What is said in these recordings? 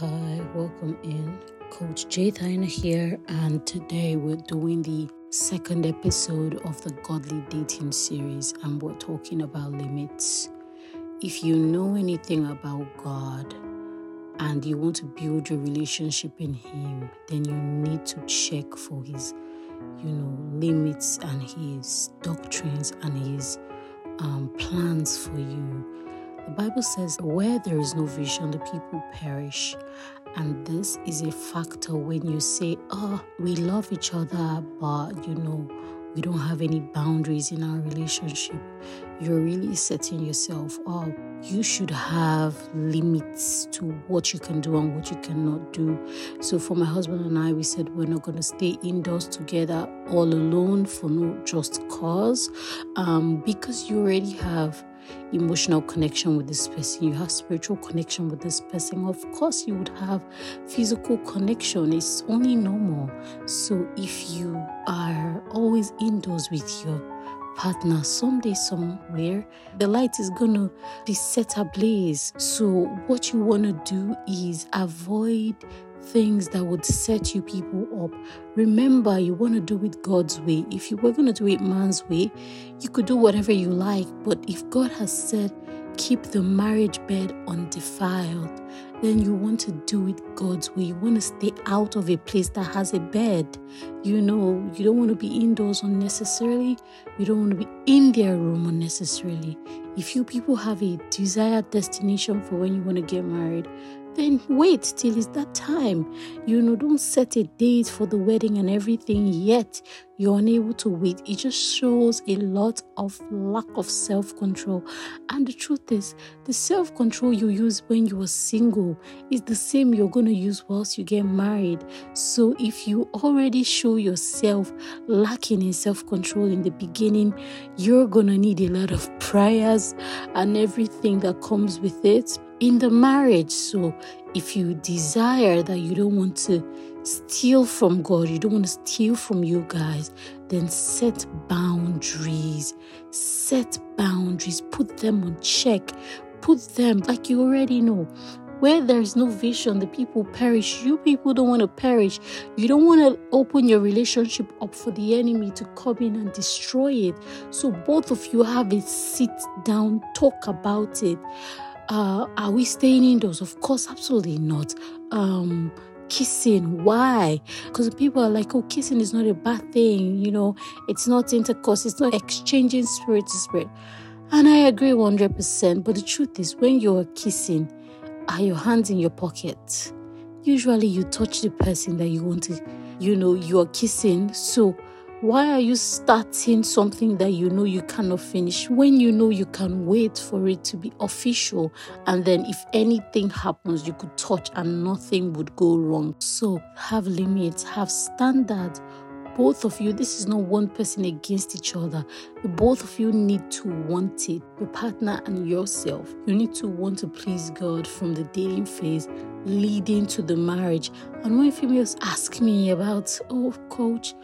Hi, welcome in. Coach J Thyna here, and today we're doing the second episode of the Godly Dating series, and we're talking about limits. If you know anything about God and you want to build your relationship in Him, then you need to check for His, you know, limits and His doctrines and His um, plans for you Bible says, Where there is no vision, the people perish. And this is a factor when you say, Oh, we love each other, but you know, we don't have any boundaries in our relationship. You're really setting yourself up. You should have limits to what you can do and what you cannot do. So, for my husband and I, we said we're not going to stay indoors together all alone for no just cause, um, because you already have emotional connection with this person, you have spiritual connection with this person. Of course, you would have physical connection. It's only normal. So if you are always indoors with your partner someday somewhere the light is gonna be set ablaze so what you want to do is avoid things that would set you people up. Remember, you want to do it God's way. If you were going to do it man's way, you could do whatever you like. But if God has said, keep the marriage bed undefiled, then you want to do it God's way. You want to stay out of a place that has a bed. You know, you don't want to be indoors unnecessarily. You don't want to be in their room unnecessarily. If you people have a desired destination for when you want to get married, then wait till it's that time. You know, don't set a date for the wedding and everything yet. You're unable to wait. It just shows a lot of lack of self control. And the truth is, the self control you use when you are single is the same you're going to use whilst you get married. So if you already show yourself lacking in self control in the beginning, you're going to need a lot of prayers and everything that comes with it in the marriage. So if you desire that you don't want to steal from God, you don't want to steal from you guys, then set boundaries. Set boundaries. Put them on check. Put them like you already know. Where there is no vision, the people perish. You people don't want to perish. You don't want to open your relationship up for the enemy to come in and destroy it. So both of you have a sit down, talk about it uh, are we staying indoors? Of course, absolutely not. Um, kissing, why? Because people are like, oh, kissing is not a bad thing, you know, it's not intercourse, it's not exchanging spirit to spirit. And I agree 100%. But the truth is, when you're kissing, are your hands in your pocket? Usually, you touch the person that you want to, you know, you're kissing. So, why are you starting something that you know you cannot finish when you know you can wait for it to be official? And then, if anything happens, you could touch and nothing would go wrong. So, have limits, have standards. Both of you, this is not one person against each other. Both of you need to want it, your partner and yourself. You need to want to please God from the dating phase leading to the marriage. And when females ask me about, oh, coach,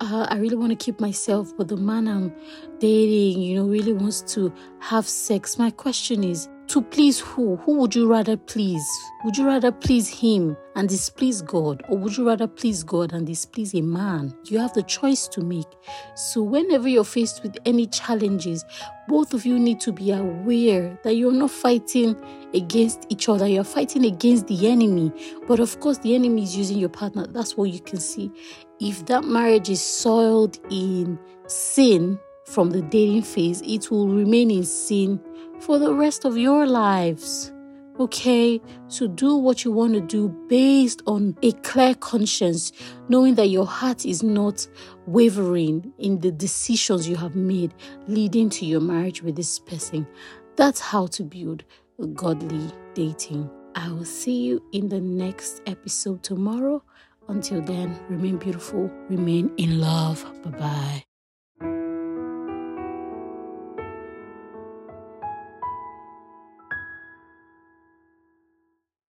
uh, I really want to keep myself, but the man I'm dating, you know, really wants to have sex. My question is to please who? Who would you rather please? Would you rather please him and displease God, or would you rather please God and displease a man? You have the choice to make. So, whenever you're faced with any challenges, both of you need to be aware that you're not fighting against each other, you're fighting against the enemy. But of course, the enemy is using your partner. That's what you can see. If that marriage is soiled in sin from the dating phase, it will remain in sin for the rest of your lives. Okay, so do what you want to do based on a clear conscience, knowing that your heart is not wavering in the decisions you have made leading to your marriage with this person. That's how to build a godly dating. I will see you in the next episode tomorrow. Until then, remain beautiful, remain in love. Bye bye.